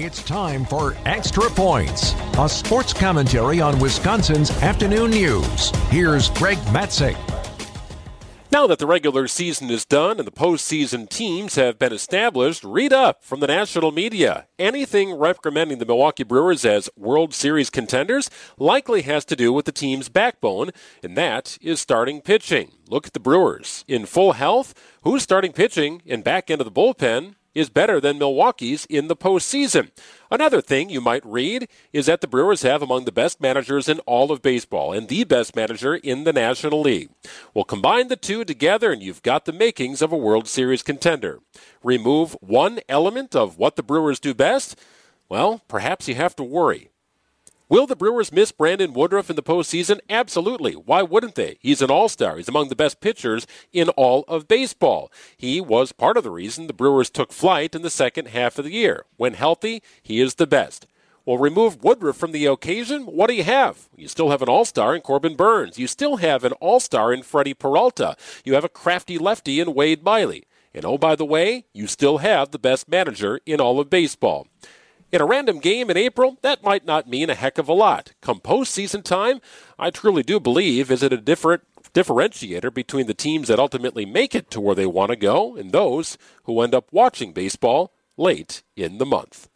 It's time for Extra Points, a sports commentary on Wisconsin's afternoon news. Here's Greg Matzek. Now that the regular season is done and the postseason teams have been established, read up from the national media. Anything recommending the Milwaukee Brewers as World Series contenders likely has to do with the team's backbone, and that is starting pitching. Look at the Brewers. In full health, who's starting pitching and back into the bullpen is better than Milwaukee's in the postseason. Another thing you might read is that the Brewers have among the best managers in all of baseball and the best manager in the National League. Well, combine the two together and you've got the makings of a World Series contender. Remove one element of what the Brewers do best? Well, perhaps you have to worry. Will the Brewers miss Brandon Woodruff in the postseason? Absolutely. Why wouldn't they? He's an all star. He's among the best pitchers in all of baseball. He was part of the reason the Brewers took flight in the second half of the year. When healthy, he is the best. Well, remove Woodruff from the occasion. What do you have? You still have an all star in Corbin Burnes. You still have an all star in Freddie Peralta. You have a crafty lefty in Wade Miley. And oh, by the way, you still have the best manager in all of baseball. In a random game in April, that might not mean a heck of a lot. Come postseason time, I truly do believe is it a different differentiator between the teams that ultimately make it to where they want to go and those who end up watching baseball late in the month.